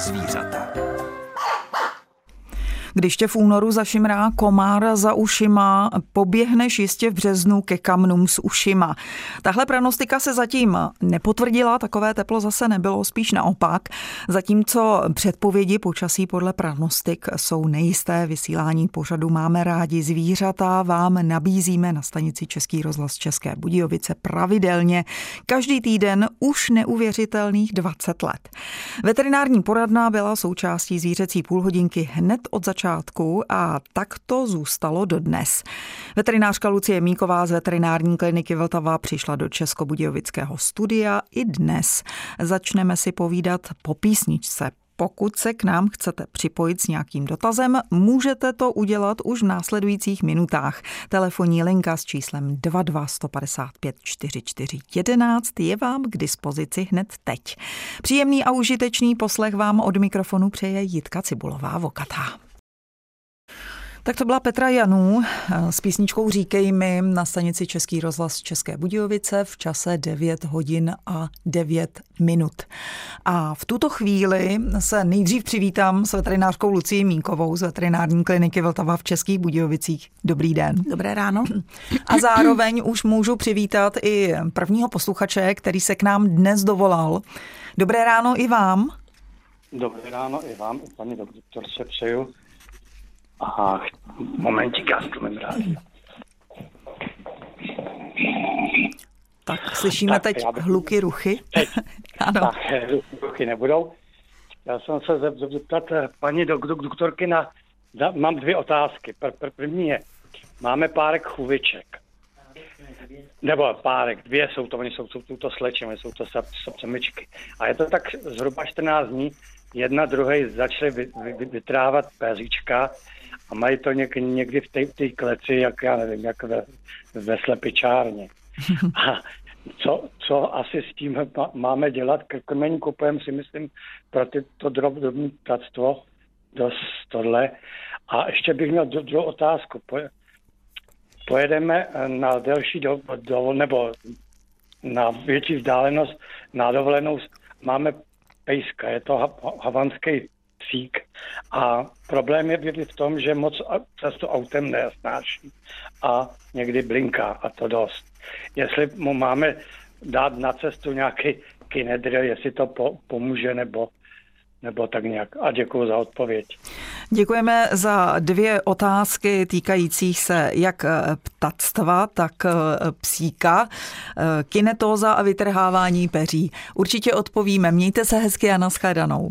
zvířata. Když tě v únoru zašimrá komár za ušima, poběhneš jistě v březnu ke kamnům s ušima. Tahle pranostika se zatím nepotvrdila, takové teplo zase nebylo, spíš naopak. Zatímco předpovědi počasí podle pranostik jsou nejisté, vysílání pořadu máme rádi zvířata, vám nabízíme na stanici Český rozhlas České Budějovice pravidelně každý týden už neuvěřitelných 20 let. Veterinární poradna byla součástí zvířecí půlhodinky hned od začátku začátku a tak to zůstalo dodnes. Veterinářka Lucie Míková z veterinární kliniky Vltava přišla do Českobudějovického studia i dnes. Začneme si povídat po písničce. Pokud se k nám chcete připojit s nějakým dotazem, můžete to udělat už v následujících minutách. Telefonní linka s číslem 22 155 44 11 je vám k dispozici hned teď. Příjemný a užitečný poslech vám od mikrofonu přeje Jitka Cibulová Vokatá. Tak to byla Petra Janů eh, s písničkou Říkej mi na stanici Český rozhlas České Budějovice v čase 9 hodin a 9 minut. A v tuto chvíli se nejdřív přivítám s veterinářkou Lucí Mínkovou z veterinární kliniky Vltava v Českých Budějovicích. Dobrý den. Dobré ráno. A zároveň už můžu přivítat i prvního posluchače, který se k nám dnes dovolal. Dobré ráno i vám. Dobré ráno i vám, i paní doktorce přeju. Aha, momentík, já ztlumím rádi. Tak slyšíme tak, teď bych... hluky, ruchy. Teď. ano. Tak, ruchy nebudou. Já jsem se zeptat eh, paní doktorky na... Mám dvě otázky. První je, máme párek chuviček. Nebo párek, dvě jsou to, oni jsou, jsou to slečny, jsou to samičky. A je to tak zhruba 14 dní, jedna druhé začaly vytrávat peříčka a mají to něk, někdy v té, kleci, jak já nevím, jak ve, ve slepičárně. A co, co asi s tím máme dělat? Krmení kupujeme si myslím pro ty, to drobné ptactvo dost tohle. A ještě bych měl druhou otázku. Pojedeme na delší do, do, nebo na větší vzdálenost na dovolenou. Máme pejska, je to havanský psík. A problém je v tom, že moc často autem nesnáší a někdy blinká a to dost. Jestli mu máme dát na cestu nějaký kinedril, jestli to po, pomůže nebo nebo tak nějak. A děkuji za odpověď. Děkujeme za dvě otázky týkajících se jak ptactva, tak psíka, kinetóza a vytrhávání peří. Určitě odpovíme. Mějte se hezky a nashledanou.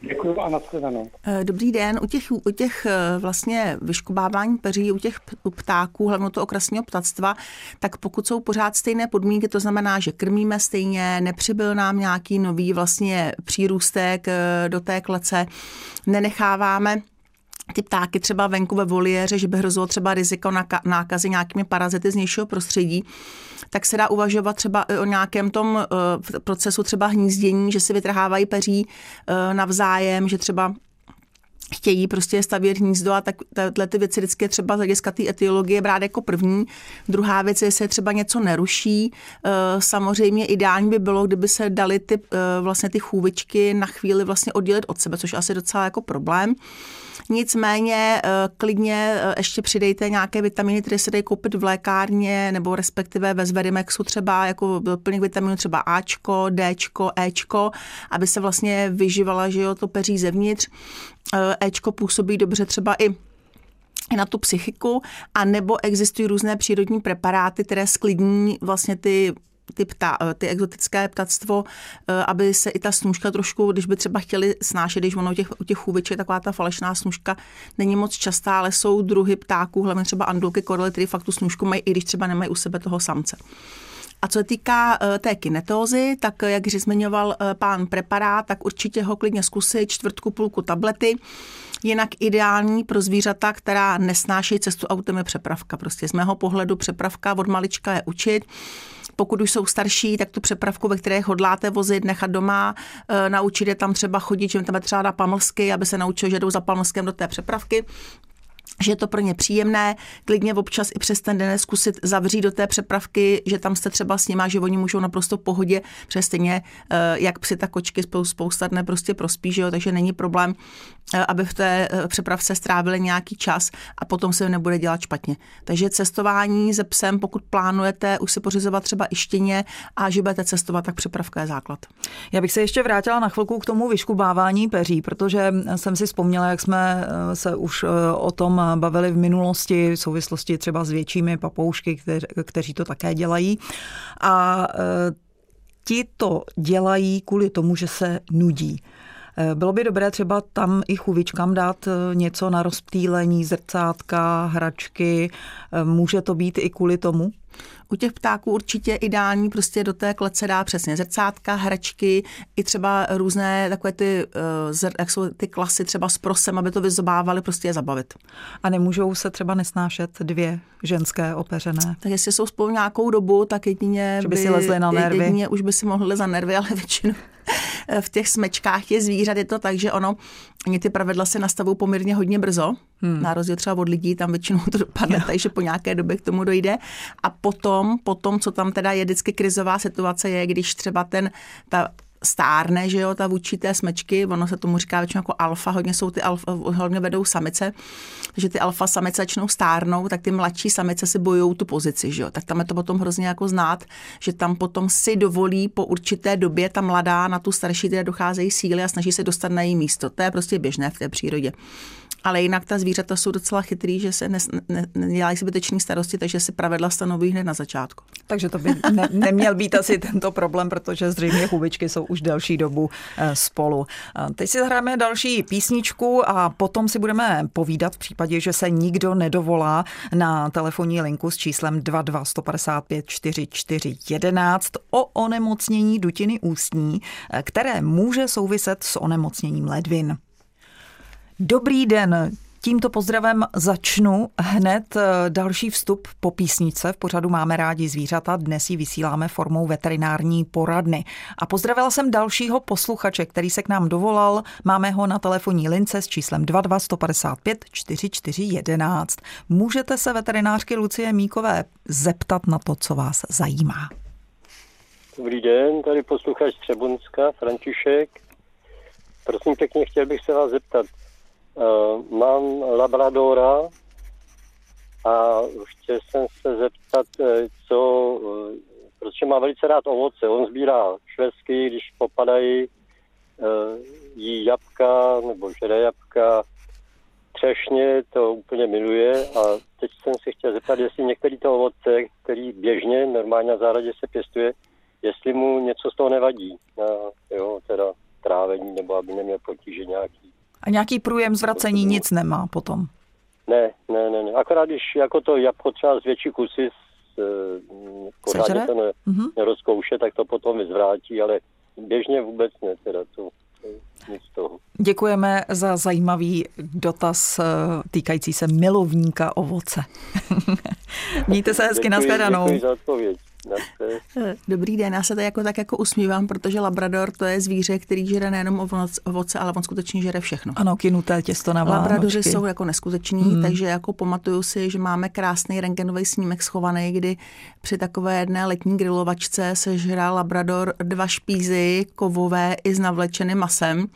Děkuji a nashledanou. Eh, dobrý den. U těch, u těch eh, vlastně vyškubávání peří, u těch ptáků, hlavně to okrasního ptactva, tak pokud jsou pořád stejné podmínky, to znamená, že krmíme stejně, nepřibyl nám nějaký nový vlastně přírůstek eh, do té klece, nenecháváme ty ptáky třeba venku ve voliéře, že by hrozilo třeba riziko nákazy nějakými parazity z nějšího prostředí, tak se dá uvažovat třeba o nějakém tom eh, procesu třeba hnízdění, že si vytrhávají peří eh, navzájem, že třeba chtějí prostě stavět hnízdo a tak tyhle ty věci vždycky je třeba z hlediska té etiologie brát jako první. Druhá věc je, jestli se třeba něco neruší. Eh, samozřejmě ideální by bylo, kdyby se dali ty, vlastně ty chůvičky na chvíli vlastně oddělit od sebe, což je asi docela jako problém. Nicméně eh, klidně eh, ještě přidejte nějaké vitaminy, které se dají koupit v lékárně nebo respektive ve Zverimexu třeba jako doplněk vitaminů třeba Ačko, Dčko, Ečko, aby se vlastně vyživala, že jo, to peří zevnitř. Eh, Ečko působí dobře třeba i na tu psychiku, a nebo existují různé přírodní preparáty, které sklidní vlastně ty ty, pta, ty exotické ptactvo, eh, aby se i ta snužka trošku, když by třeba chtěli snášet, když ono těch, u těch chůviček taková ta falešná snužka není moc častá, ale jsou druhy ptáků, hlavně třeba andulky, korely, které fakt tu snužku mají, i když třeba nemají u sebe toho samce. A co se týká uh, té kinetózy, tak jak již zmiňoval pán preparát, tak určitě ho klidně zkusit, čtvrtku, půlku tablety. Jinak ideální pro zvířata, která nesnáší cestu autem je přepravka. Prostě z mého pohledu přepravka od malička je učit pokud už jsou starší, tak tu přepravku, ve které hodláte vozit, nechat doma, e, naučit je tam třeba chodit, že tam třeba na pamlsky, aby se naučil, že jdou za pamlskem do té přepravky že je to pro ně příjemné, klidně občas i přes ten den zkusit zavřít do té přepravky, že tam jste třeba s nima, že oni můžou naprosto v pohodě, protože stejně eh, jak psi, tak kočky spousta dne prostě prospí, že jo, takže není problém, eh, aby v té eh, přepravce strávili nějaký čas a potom se nebude dělat špatně. Takže cestování se psem, pokud plánujete už si pořizovat třeba i štěně a že budete cestovat, tak přepravka je základ. Já bych se ještě vrátila na chvilku k tomu vyškubávání peří, protože jsem si vzpomněla, jak jsme se už o tom bavili v minulosti v souvislosti třeba s většími papoušky, kteř, kteří to také dělají. A e, ti to dělají kvůli tomu, že se nudí. E, bylo by dobré třeba tam i chuvičkám dát e, něco na rozptýlení, zrcátka, hračky. Může to být i kvůli tomu? U těch ptáků určitě ideální prostě do té klece dá přesně zrcátka, hračky, i třeba různé takové ty, eh, jak jsou ty klasy třeba s prosem, aby to vyzobávali, prostě je zabavit. A nemůžou se třeba nesnášet dvě ženské opeřené? Tak jestli jsou spolu nějakou dobu, tak jedině že by, by si lezli na nervy. Jedině už by si mohli za nervy, ale většinou v těch smečkách je zvířat, je to tak, že ono, oni ty pravidla se nastavují poměrně hodně brzo, hmm. na rozdíl třeba od lidí, tam většinou to dopadne, takže po nějaké době k tomu dojde. A potom, potom, co tam teda je vždycky krizová situace, je, když třeba ten, ta stárne, že jo, ta vůči té smečky, ono se tomu říká většinou jako alfa, hodně jsou ty alfa, hodně vedou samice, takže ty alfa samice začnou stárnout, tak ty mladší samice si bojují tu pozici, že jo, tak tam je to potom hrozně jako znát, že tam potom si dovolí po určité době ta mladá na tu starší teda docházejí síly a snaží se dostat na její místo. To je prostě běžné v té přírodě ale jinak ta zvířata jsou docela chytrý, že se ne, ne, nedělají zbytečné starosti, takže si pravidla stanoví hned na začátku. Takže to by ne, neměl být asi tento problém, protože zřejmě hubičky jsou už delší dobu eh, spolu. Teď si zahráme další písničku a potom si budeme povídat v případě, že se nikdo nedovolá na telefonní linku s číslem 22 155 4411 o onemocnění dutiny ústní, eh, které může souviset s onemocněním ledvin. Dobrý den, Tímto pozdravem začnu hned eh, další vstup po písnice. V pořadu máme rádi zvířata, dnes ji vysíláme formou veterinární poradny. A pozdravila jsem dalšího posluchače, který se k nám dovolal. Máme ho na telefonní lince s číslem 22 155 4411. Můžete se veterinářky Lucie Míkové zeptat na to, co vás zajímá. Dobrý den, tady posluchač Třebunska, František. Prosím pěkně, chtěl bych se vás zeptat, mám Labradora a chtěl jsem se zeptat, eh, co, uh, protože má velice rád ovoce. On sbírá švestky, když popadají, jí jabka nebo žere jabka, třešně, to úplně miluje a teď jsem se chtěl zeptat, jestli některé to ovoce, který běžně normálně na zahradě se pěstuje, jestli mu něco z toho nevadí na jeho teda trávení nebo aby neměl potíže nějaký. A nějaký průjem zvracení nic nemá potom? Ne, ne, ne, ne. Akorát když jako to jabko třeba z větší kusy z, pořádně to ne, mm-hmm. nerozkouše, tak to potom vyzvrátí, ale běžně vůbec ne, teda to, nic toho. Děkujeme za zajímavý dotaz eh, týkající se milovníka ovoce. Mějte se hezky, na Děkuji za odpověď. Dobrý den, já se to jako tak jako usmívám, protože Labrador to je zvíře, který žere nejenom ovoce, ale on skutečně žere všechno. Ano, kinuté těsto na vánočky. Labradoři jsou jako neskuteční, hmm. takže jako pamatuju si, že máme krásný rengenový snímek schovaný, kdy při takové jedné letní grilovačce se žral Labrador dva špízy kovové i s navlečeným masem.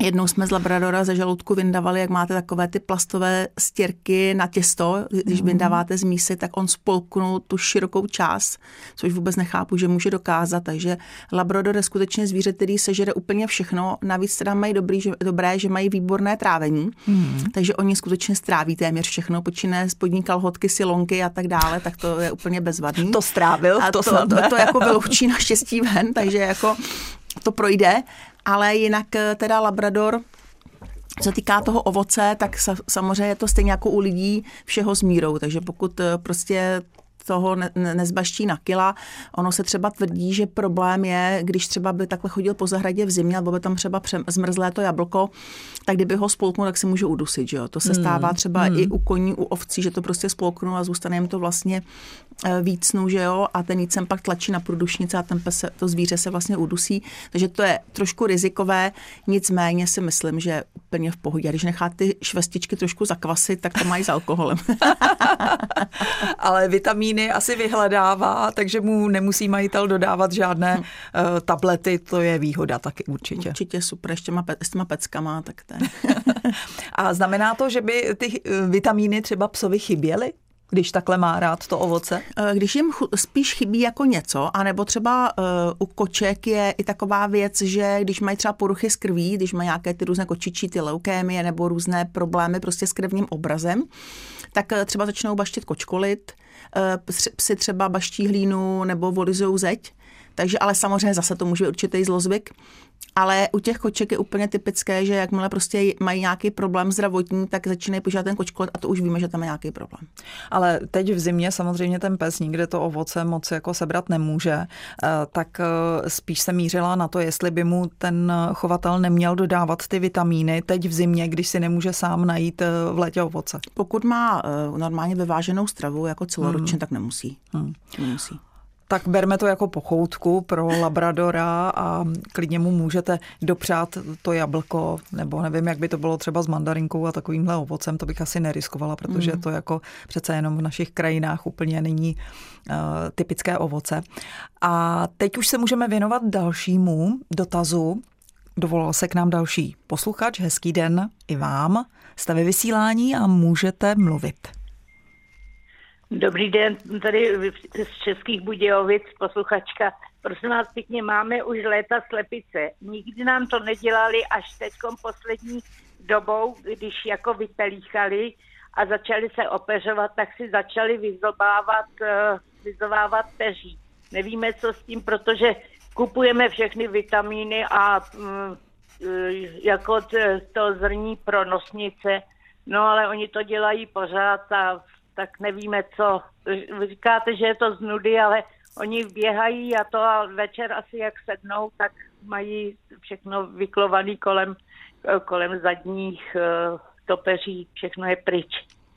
Jednou jsme z Labradora ze žaludku vyndavali, jak máte takové ty plastové stěrky na těsto, když mm. vyndáváte z mísy, tak on spolknul tu širokou část, což vůbec nechápu, že může dokázat. Takže Labrador je skutečně zvíře, který sežere úplně všechno. Navíc teda mají dobrý, že, dobré, že mají výborné trávení, mm. takže oni skutečně stráví téměř všechno, počíne spodní kalhotky, silonky a tak dále, tak to je úplně bezvadný. To strávil, a to, to, to, to jako vyloučí naštěstí ven, takže jako to projde ale jinak eh, teda Labrador co týká toho ovoce, tak samozřejmě je to stejně jako u lidí všeho s mírou, takže pokud eh, prostě toho ne, nezbaští na kila. Ono se třeba tvrdí, že problém je, když třeba by takhle chodil po zahradě v zimě, nebo by tam třeba zmrzlé to jablko, tak kdyby ho spolknul, tak se může udusit. Že jo? To se stává hmm. třeba hmm. i u koní, u ovcí, že to prostě spolknou a zůstane jim to vlastně eh, vícnu, že jo, a ten jícem pak tlačí na průdušnice a ten pes, to zvíře se vlastně udusí. Takže to je trošku rizikové, nicméně si myslím, že úplně v pohodě. A když nechá ty švestičky trošku zakvasit, tak to mají s alkoholem. Ale vitamíny asi vyhledává, takže mu nemusí majitel dodávat žádné uh, tablety, to je výhoda taky určitě. Určitě super, ještě má, s těma peckama, tak to A znamená to, že by ty eh, vitamíny třeba psovi chyběly? Když takhle má rád to ovoce? Eh, když jim spíš chybí jako něco, anebo třeba uh, u koček je i taková věc, že když mají třeba poruchy z krví, když mají nějaké ty různé kočičí, ty leukémie nebo různé problémy prostě s krevním obrazem, tak uh, třeba začnou baštit kočkolit, psy třeba baští hlínu nebo volizou zeď, takže ale samozřejmě zase to může být určitý zlozvyk. Ale u těch koček je úplně typické, že jakmile prostě mají nějaký problém zdravotní, tak začínají požívat ten kočkolet a to už víme, že tam je nějaký problém. Ale teď v zimě samozřejmě ten pes nikde to ovoce moc jako sebrat nemůže, eh, tak eh, spíš se mířila na to, jestli by mu ten chovatel neměl dodávat ty vitamíny teď v zimě, když si nemůže sám najít eh, v létě ovoce. Pokud má normálně vyváženou stravu jako celoročně, hmm. tak nemusí. Hmm. nemusí tak berme to jako pochoutku pro Labradora a klidně mu můžete dopřát to jablko, nebo nevím, jak by to bylo třeba s mandarinkou a takovýmhle ovocem, to bych asi neriskovala, protože mm. to jako přece jenom v našich krajinách úplně není uh, typické ovoce. A teď už se můžeme věnovat dalšímu dotazu. Dovolal se k nám další posluchač. Hezký den i vám. Jste ve vysílání a můžete mluvit. Dobrý den, tady z Českých Budějovic, posluchačka. Prosím vás pěkně, máme už léta slepice. Nikdy nám to nedělali až teď poslední dobou, když jako vypelíchali a začali se opeřovat, tak si začali vyzobávat, eh, vyzobávat peří. Nevíme, co s tím, protože kupujeme všechny vitamíny a mm, eh, jako to zrní pro nosnice, no ale oni to dělají pořád a tak nevíme co. Vy říkáte, že je to z nudy, ale oni běhají a to a večer asi jak sednou, tak mají všechno vyklovaný kolem, kolem zadních eh, topeří, všechno je pryč.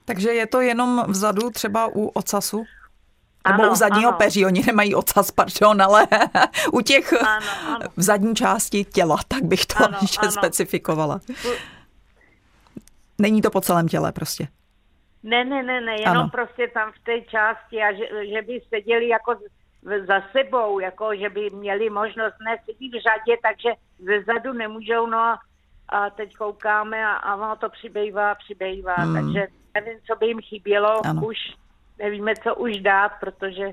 Takže je to jenom vzadu třeba u ocasu? Nebo ano, u zadního ano. peří, oni nemají ocas, pardon, ale u těch ano, ano. v zadní části těla, tak bych to ano, ještě ano. specifikovala. Není to po celém těle prostě. Ne, ne, ne, ne, jenom ano. prostě tam v té části a že, že by seděli jako za sebou, jako že by měli možnost nesedět v řadě, takže ze zadu nemůžou, no a, a teď koukáme a, a ono to přibývá, přibývá, hmm. takže nevím, co by jim chybělo, ano. už nevíme, co už dát, protože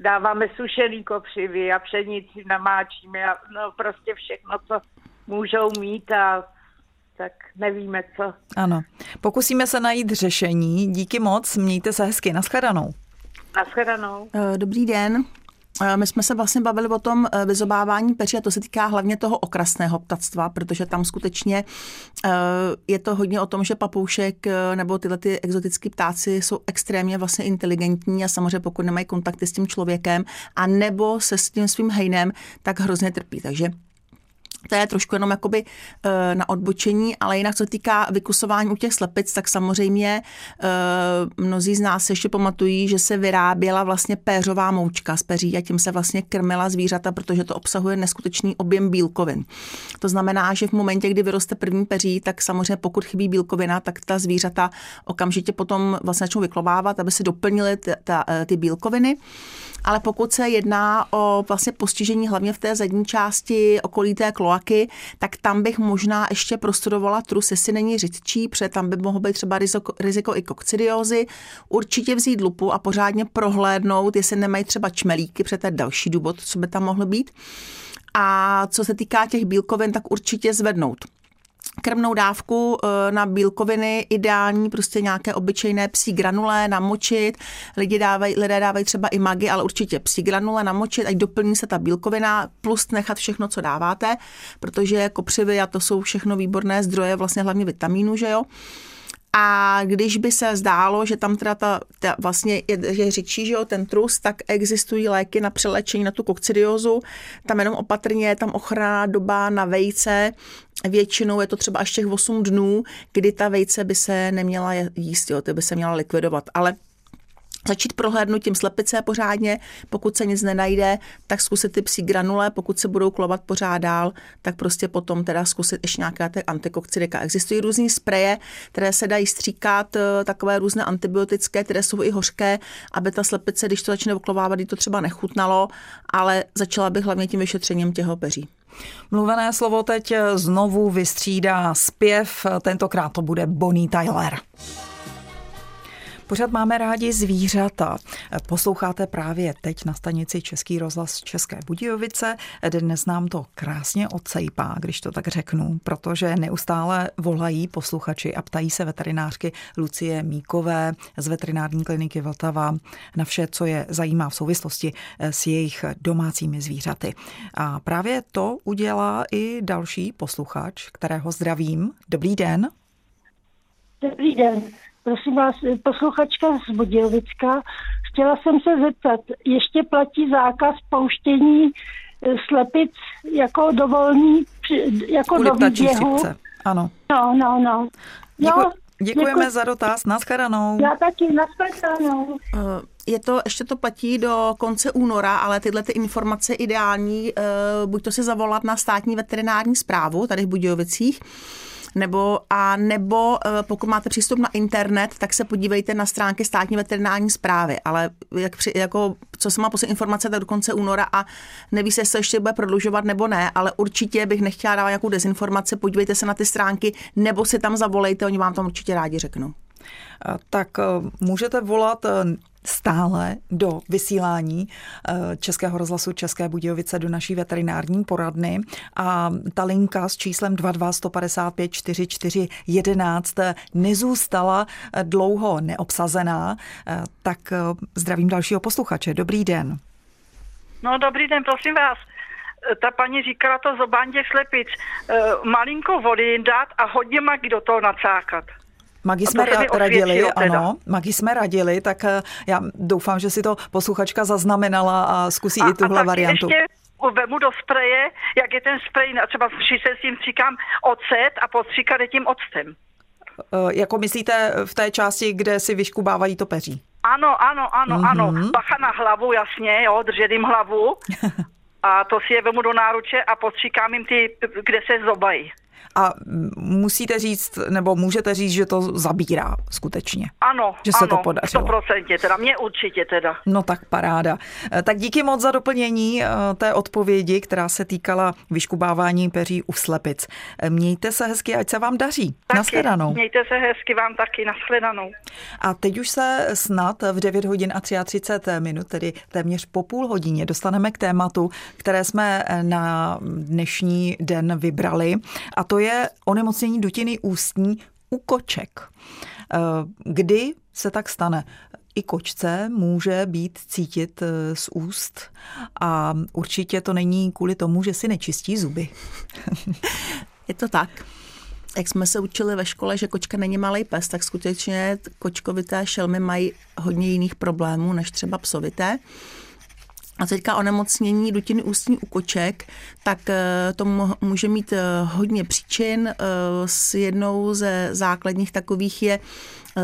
dáváme sušený kopřivy a pšenici namáčíme a no prostě všechno, co můžou mít a tak nevíme co. Ano. Pokusíme se najít řešení. Díky moc, mějte se hezky. Naschledanou. Naschledanou. Eh, dobrý den. Eh, my jsme se vlastně bavili o tom eh, vyzobávání peří a to se týká hlavně toho okrasného ptactva, protože tam skutečně je to hodně o tom, že papoušek nebo tyhle ty exotické ptáci jsou extrémně vlastně inteligentní a samozřejmě pokud nemají kontakty s tím člověkem a nebo se s tím svým hejnem, tak hrozně trpí. Takže to je trošku jenom jakoby eh, na odbočení, ale jinak co týká vykusování u těch slepic, tak samozřejmě eh, mnozí z nás ještě pamatují, že se vyráběla vlastně péřová moučka z peří a tím se vlastně krmila zvířata, protože to obsahuje neskutečný objem bílkovin. To znamená, že v momentě, kdy vyroste první peří, tak samozřejmě pokud chybí bílkovina, tak ta zvířata okamžitě potom vlastně začnou vyklovávat, aby se doplnily ty, eh, ty bílkoviny ale pokud se jedná o vlastně postižení hlavně v té zadní části okolí té kloaky, tak tam bych možná ještě prostudovala trus, jestli není řidčí, protože tam by mohlo být třeba riziko, riziko i kokcidiózy. Určitě vzít lupu a pořádně prohlédnout, jestli nemají třeba čmelíky, protože to je další důvod, co by tam mohlo být. A co se týká těch bílkovin, tak určitě zvednout krmnou dávku eh, na bílkoviny ideální, prostě nějaké obyčejné psí granule namočit. Lidi dávají, lidé dávají třeba i magy, ale určitě psí granule namočit, ať doplní se ta bílkovina, plus nechat všechno, co dáváte, protože kopřivy a to jsou všechno výborné zdroje, vlastně hlavně vitamínu, že jo. A když by se zdálo, že tam teda ta, ta vlastně je, je řečí, že jo, ten trus, tak existují léky na přelečení na tu kokcidiozu. Tam jenom opatrně je tam ochrana doba na vejce, Většinou je to třeba až těch 8 dnů, kdy ta vejce by se neměla jíst, jo, ty by se měla likvidovat. Ale začít prohlédnutím slepice pořádně, pokud se nic nenajde, tak zkusit ty psí granule, pokud se budou klovat pořád dál, tak prostě potom teda zkusit ještě nějaké ty antikokcidika. Existují různé spreje, které se dají stříkat, eh, takové různé antibiotické, které jsou i hořké, aby ta slepice, když to začne oklovávat, to třeba nechutnalo, ale začala bych hlavně tím vyšetřením těch peří. Mluvené slovo teď znovu vystřídá zpěv, tentokrát to bude Bonnie Tyler. Pořád máme rádi zvířata. Posloucháte právě teď na stanici Český rozhlas České Budějovice. Dnes nám to krásně odsejpá, když to tak řeknu, protože neustále volají posluchači a ptají se veterinářky Lucie Míkové z veterinární kliniky Vltava na vše, co je zajímá v souvislosti s jejich domácími zvířaty. A právě to udělá i další posluchač, kterého zdravím. Dobrý den. Dobrý den. Prosím vás, posluchačka z Budějovicka. Chtěla jsem se zeptat, ještě platí zákaz pouštění eh, slepic jako dovolní, jako Kvůli do výběhu? Ano. No, no, no. Děkuji. No, Děkujeme děkuji. za dotaz. Naschledanou. Já taky, naschledanou. Eh, je to, ještě to platí do konce února, ale tyhle ty informace ideální, eh, buď to si zavolat na státní veterinární zprávu tady v Budějovicích, nebo, a nebo eh, pokud máte přístup na internet, tak se podívejte na stránky státní veterinární zprávy, ale jak při, jako, co se má poslední informace, tak do konce února a neví se, jestli ještě bude prodlužovat nebo ne, ale určitě bych nechtěla dávat nějakou dezinformaci, podívejte se na ty stránky, nebo si tam zavolejte, oni vám tam určitě rádi řeknou. Tak eh, můžete volat eh, stále do vysílání eh, Českého rozhlasu České Budějovice do naší veterinární poradny a ta linka s číslem 22 155 44 11 nezůstala eh, dlouho neobsazená, eh, tak zdravím dalšího posluchače. Dobrý den. No dobrý den, prosím vás ta paní říkala to zobání těch slepic, malinko vody dát a hodně magi do toho nacákat. Magi jsme radili, ano, Magi jsme radili, tak eh, já doufám, že si to posluchačka zaznamenala a zkusí a, i tuhle a variantu. Ještě vemu do spreje, jak je ten sprej, třeba se s tím říkám ocet a podstříkat tím octem. Uh, jako myslíte v té části, kde si vyškubávají to peří? Ano, ano, ano, mm-hmm. ano. Bacha na hlavu, jasně, jo, držet jim hlavu. a to si je vemu do náruče a podstříkám jim ty, kde se zobají. A musíte říct, nebo můžete říct, že to zabírá skutečně. Ano, že se ano, to podařilo. 100% teda, mě určitě teda. No tak paráda. Eh, tak díky moc za doplnění eh, té odpovědi, která se týkala vyškubávání peří u slepic. Eh, mějte se hezky, ať se vám daří. Taky, nashledanou. Mějte se hezky, vám taky, nashledanou. A teď už se snad v 9 hodin a 33 minut, tedy téměř po půl hodině, dostaneme k tématu, které jsme na dnešní den vybrali. A to je onemocnění dutiny ústní u koček. Eh, kdy se tak stane? I kočce může být cítit eh, z úst a určitě to není kvůli tomu, že si nečistí zuby. Je to tak. Jak jsme se učili ve škole, že kočka není malý pes, tak skutečně kočkovité šelmy mají hodně jiných problémů než třeba psovité. A teďka onemocnění dutiny ústní u koček, tak eh, to může mít eh, hodně příčin. Eh, s jednou ze základních takových je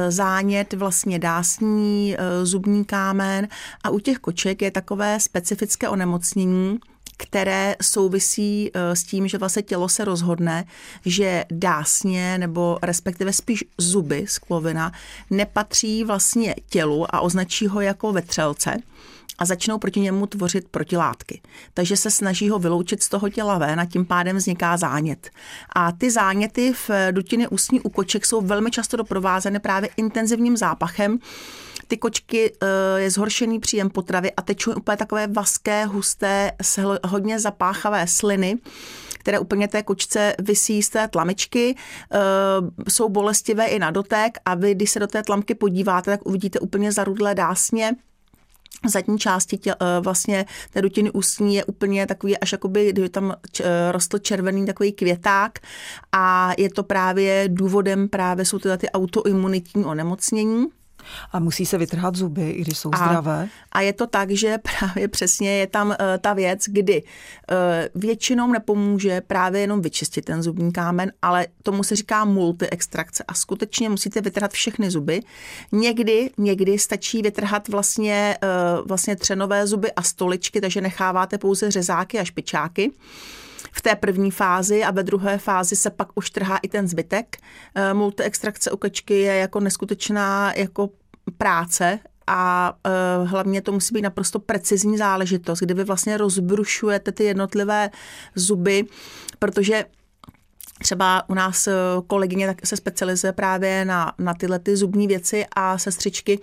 zánět vlastně dásní, zubní kámen a u těch koček je takové specifické onemocnění, které souvisí s tím, že vlastně tělo se rozhodne, že dásně nebo respektive spíš zuby sklovina nepatří vlastně tělu a označí ho jako vetřelce a začnou proti němu tvořit protilátky. Takže se snaží ho vyloučit z toho těla ven a tím pádem vzniká zánět. A ty záněty v dutině ústní u koček jsou velmi často doprovázeny právě intenzivním zápachem, ty kočky eh, je zhoršený příjem potravy a tečou úplně takové vaské, husté, hodně zapáchavé sliny které úplně té kočce vysí z té tlamičky, eh, jsou bolestivé i na dotek a vy, když se do té tlamky podíváte, tak uvidíte úplně zarudlé dásně, zadní části tě, eh, vlastně té dutiny ústní je úplně takový, až jakoby, kdyby tam eh, rostl červený takový květák a je to právě důvodem, právě jsou tyhle ty autoimunitní onemocnění. A musí se vytrhat zuby, i když jsou a, zdravé? A je to tak, že právě přesně je tam uh, ta věc, kdy uh, většinou nepomůže právě jenom vyčistit ten zubní kámen, ale tomu se říká multiextrakce a skutečně musíte vytrhat všechny zuby. Někdy, někdy stačí vytrhat vlastně, uh, vlastně třenové zuby a stoličky, takže necháváte pouze řezáky a špičáky v té první fázi a ve druhé fázi se pak už trhá i ten zbytek. Multiextrakce u kačky je jako neskutečná jako práce a uh, hlavně to musí být naprosto precizní záležitost, kdy vy vlastně rozbrušujete ty jednotlivé zuby, protože Třeba u nás e, kolegyně tak se specializuje právě na, na tyhle ty zubní věci a sestřičky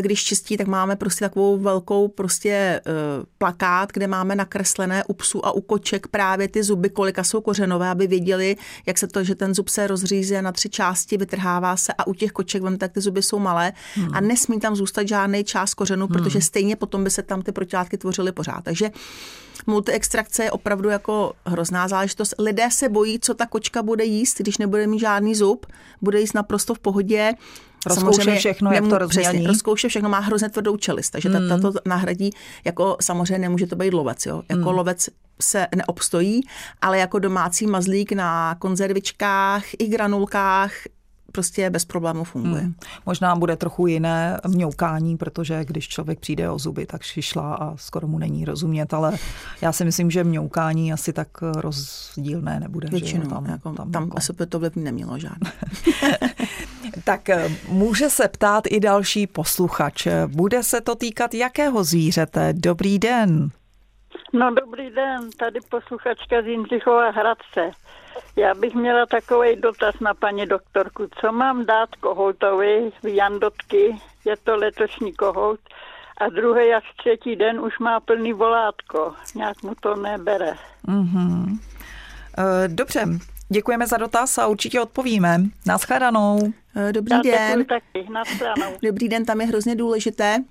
když čistí, tak máme prostě takovou velkou prostě uh, plakát, kde máme nakreslené u psů a u koček právě ty zuby, kolika jsou kořenové, aby věděli, jak se to, že ten zub se rozříze na tři části, vytrhává se a u těch koček, vem, tak ty zuby jsou malé hmm. a nesmí tam zůstat žádný část kořenu, hmm. protože stejně potom by se tam ty protilátky tvořily pořád. Takže multiextrakce je opravdu jako hrozná záležitost. Lidé se bojí, co ta kočka bude jíst, když nebude mít žádný zub, bude jíst naprosto v pohodě. Rozkouše všechno, jak to rozmělní. rozkouše všechno, má hrozně tvrdou čelist, takže mm. tato nahradí, jako samozřejmě nemůže to být lovec, jo. Jako mm. lovec se neobstojí, ale jako domácí mazlík na konzervičkách i granulkách prostě bez problémů funguje. Hmm. Možná bude trochu jiné mňoukání, protože když člověk přijde o zuby, tak šišla a skoro mu není rozumět, ale já si myslím, že mňoukání asi tak rozdílné nebude. Většinou, že tam, jako, tam, tam jako... asi by to vliv nemělo žádný. tak eh, může se ptát i další posluchač. Bude se to týkat jakého zvířete? Dobrý den. No dobrý den, tady posluchačka z Jindřichova Hradce. Já bych měla takový dotaz na paní doktorku. Co mám dát kohoutovi v Jandotky? Je to letošní kohout. A druhý až třetí den už má plný volátko. Nějak mu to nebere. Mm-hmm. Dobře, děkujeme za dotaz a určitě odpovíme. Naschledanou. E, dobrý Já den. Taky. Dobrý den, tam je hrozně důležité,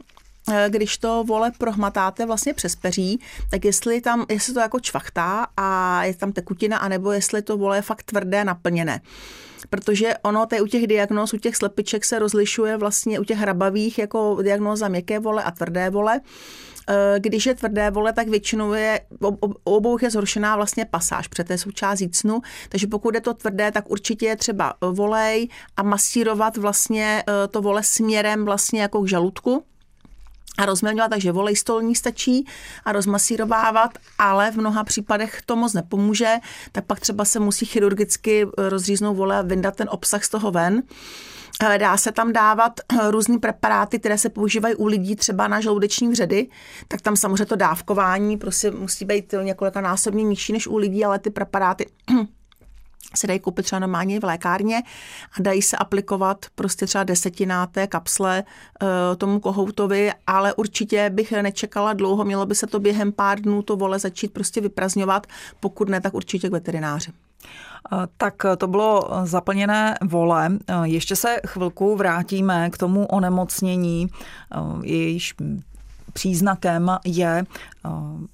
Eh, když to vole prohmatáte vlastně přes peří, tak jestli tam, jestli to jako čvachtá a je tam tekutina, anebo jestli to vole je fakt tvrdé, naplněné protože ono je u těch diagnóz, u těch slepiček se rozlišuje vlastně u těch hrabavých jako diagnóza měkké vole a tvrdé vole. Eh, když je tvrdé vole, tak většinou je, u obou je zhoršená vlastně pasáž, protože to je součást jícnu, takže pokud je to tvrdé, tak určitě je třeba volej a masírovat vlastně eh, to vole směrem vlastně jako k žaludku, a rozmělňovat, takže volej stolní stačí a rozmasírovávat, ale v mnoha případech to moc nepomůže, tak pak třeba se musí chirurgicky rozříznout vole a vyndat ten obsah z toho ven. Eh, dá se tam dávat eh, různé preparáty, které se používají u lidí třeba na žaludeční vředy, tak tam samozřejmě to dávkování prostě musí být několika násobně nižší než u lidí, ale ty preparáty se dají koupit třeba normálně v lékárně a dají se aplikovat prostě třeba desetina té kapsle uh, tomu kohoutovi, ale určitě bych nečekala dlouho, mělo by se to během pár dnů to vole začít prostě vyprazňovat, pokud ne, tak určitě k veterináři. Tak to bylo zaplněné vole. Ještě se chvilku vrátíme k tomu onemocnění, jejíž příznakem je eh,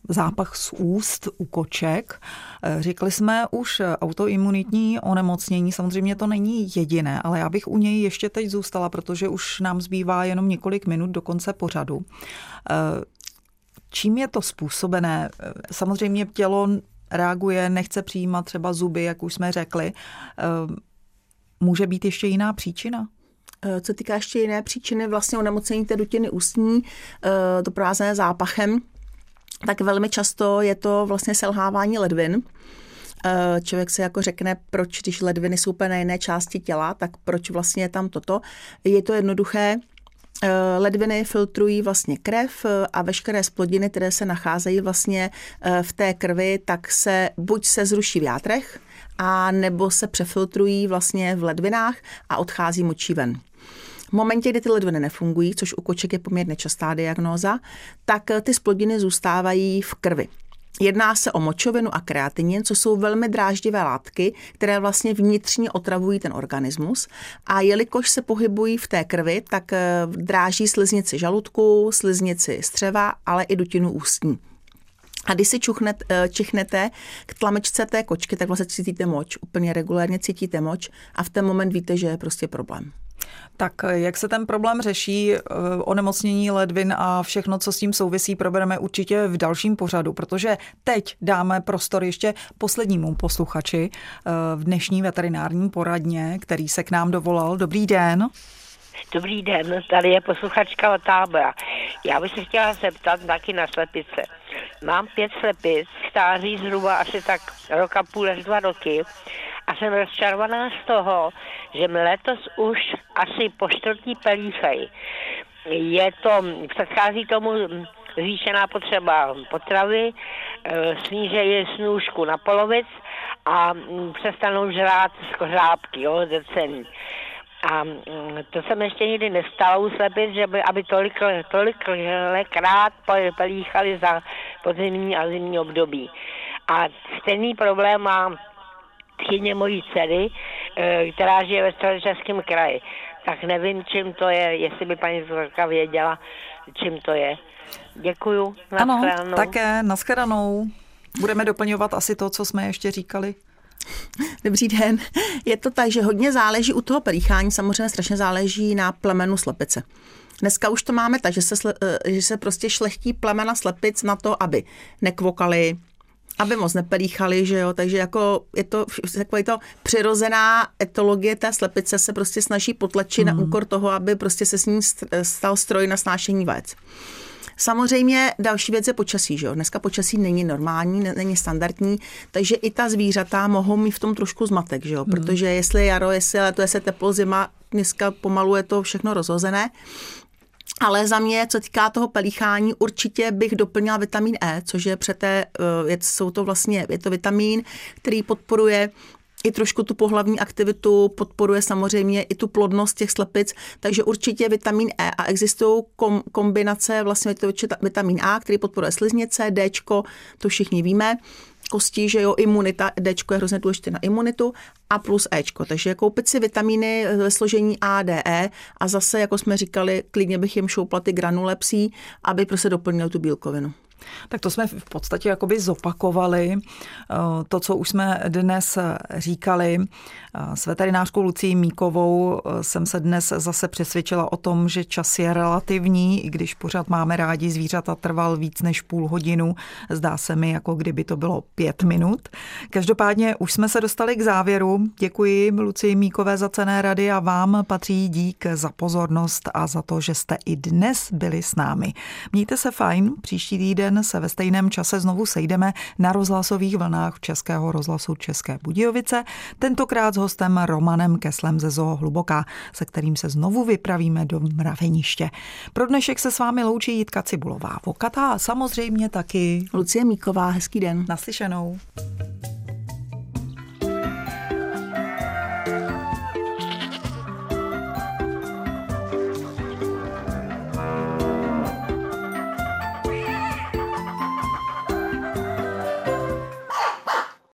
zápach z úst u koček. Eh, řekli jsme už autoimunitní onemocnění, samozřejmě to není jediné, ale já bych u něj ještě teď zůstala, protože už nám zbývá jenom několik minut do konce pořadu. Eh, čím je to způsobené? Samozřejmě tělo reaguje, nechce přijímat třeba zuby, jak už jsme řekli. Může být ještě jiná příčina? Eh, co týká ještě jiné příčiny vlastně onemocnění té dutiny ústní, eh, doprovázené zápachem, tak velmi často je to vlastně selhávání ledvin. Eh, člověk se jako řekne, proč, když ledviny jsou úplně na jiné části těla, tak proč vlastně je tam toto. Je to jednoduché, Ledviny filtrují vlastně krev a veškeré splodiny, které se nacházejí vlastně v té krvi, tak se buď se zruší v játrech, a nebo se přefiltrují vlastně v ledvinách a odchází močí ven. V momentě, kdy ty ledviny nefungují, což u koček je poměrně častá diagnóza, tak ty splodiny zůstávají v krvi. Jedná se o močovinu a kreatinin, co jsou velmi dráždivé látky, které vlastně vnitřně otravují ten organismus. A jelikož se pohybují v té krvi, tak eh, dráží sliznici žaludku, sliznici střeva, ale i dutinu ústní. A když si eh, čichnete k tlamečce té kočky, tak vlastně cítíte moč, úplně regulérně cítíte moč a v ten moment víte, že je prostě problém. Tak jak se ten problém řeší, eh, onemocnění ledvin a všechno, co s tím souvisí, probereme určitě v dalším pořadu, protože teď dáme prostor ještě poslednímu posluchači eh, v dnešní veterinární poradně, který se k nám dovolal. Dobrý den. Dobrý den, tady je posluchačka od tábora. Já bych se chtěla zeptat taky na slepice. Mám pět slepic, stáří zhruba asi tak roka půl až dva roky a jsem rozčarovaná z toho, že mi letos už asi po čtvrtý pelíchají. Je to, předchází tomu zvýšená potřeba potravy, e, snížejí snůžku na polovic a přestanou žrát skořápky, jo, zrcení. A to jsem ještě nikdy nestala u slepic, že by, aby tolik, tolik krát pelíchali za podzimní a zimní období. A stejný problém má tchyně mojí dcery, eh, která žije ve středočeském kraji. Tak nevím, čím to je, jestli by paní doktorka věděla, čím to je. Děkuju. Ano, také, naschledanou. Budeme doplňovat asi to, co jsme ještě říkali. Dobrý den. Je to tak, že hodně záleží u toho pelíchání, samozřejmě strašně záleží na plemenu slepice. Dneska už to máme tak, že se, eh, že se prostě šlechtí plemena slepic na to, aby nekvokali, aby moc nepelíchali, že jo, takže jako je to takový to přirozená etologie té slepice se prostě snaží potlačit mm. na úkor toho, aby prostě se s ní stal stroj na snášení vajec. Samozřejmě další věc je počasí, že jo? Dneska počasí není normální, není standardní, takže i ta zvířata mohou mít v tom trošku zmatek, že jo? Hmm. Protože jestli jaro, jestli leto, jestli teplo, zima, dneska pomalu je to všechno rozhozené. Ale za mě, co týká toho pelíchání, určitě bych doplnila vitamin E, což je přete, eh, jsou to vlastně, je to vitamin, který podporuje i trošku tu pohlavní aktivitu, podporuje samozřejmě i tu plodnost těch slepic, takže určitě vitamin E. A existují kom, kombinace vlastně to vitamin A, který podporuje sliznice, D, to všichni víme, kostí, že jo, imunita, D je hrozně důležité na imunitu a plus E. Takže koupit si vitamíny ve složení A, D, E a zase, jako jsme říkali, klidně bych jim šoupla ty granulepsí, aby prostě doplnil tu bílkovinu. Tak to jsme v podstatě jakoby zopakovali eh, to, co už jsme dnes říkali. Eh, s veterinářkou Lucí Míkovou eh, jsem se dnes zase přesvědčila o tom, že čas je relativní, i když pořád máme rádi zvířata, trval víc než půl hodinu. Zdá se mi, jako kdyby to bylo pět minut. Každopádně už jsme se dostali k závěru. Děkuji Lucí Míkové za cené rady a vám patří dík za pozornost a za to, že jste i dnes byli s námi. Mějte se fajn, příští týden se ve stejném čase znovu sejdeme na rozhlasových vlnách Českého rozhlasu České Budějovice, tentokrát s hostem Romanem Keslem ze Zoo Hluboká, se kterým se znovu vypravíme do mraveniště. Pro dnešek se s vámi loučí Jitka Cibulová Vokata a samozřejmě taky Lucie Míková. Hezký den. Naslyšenou.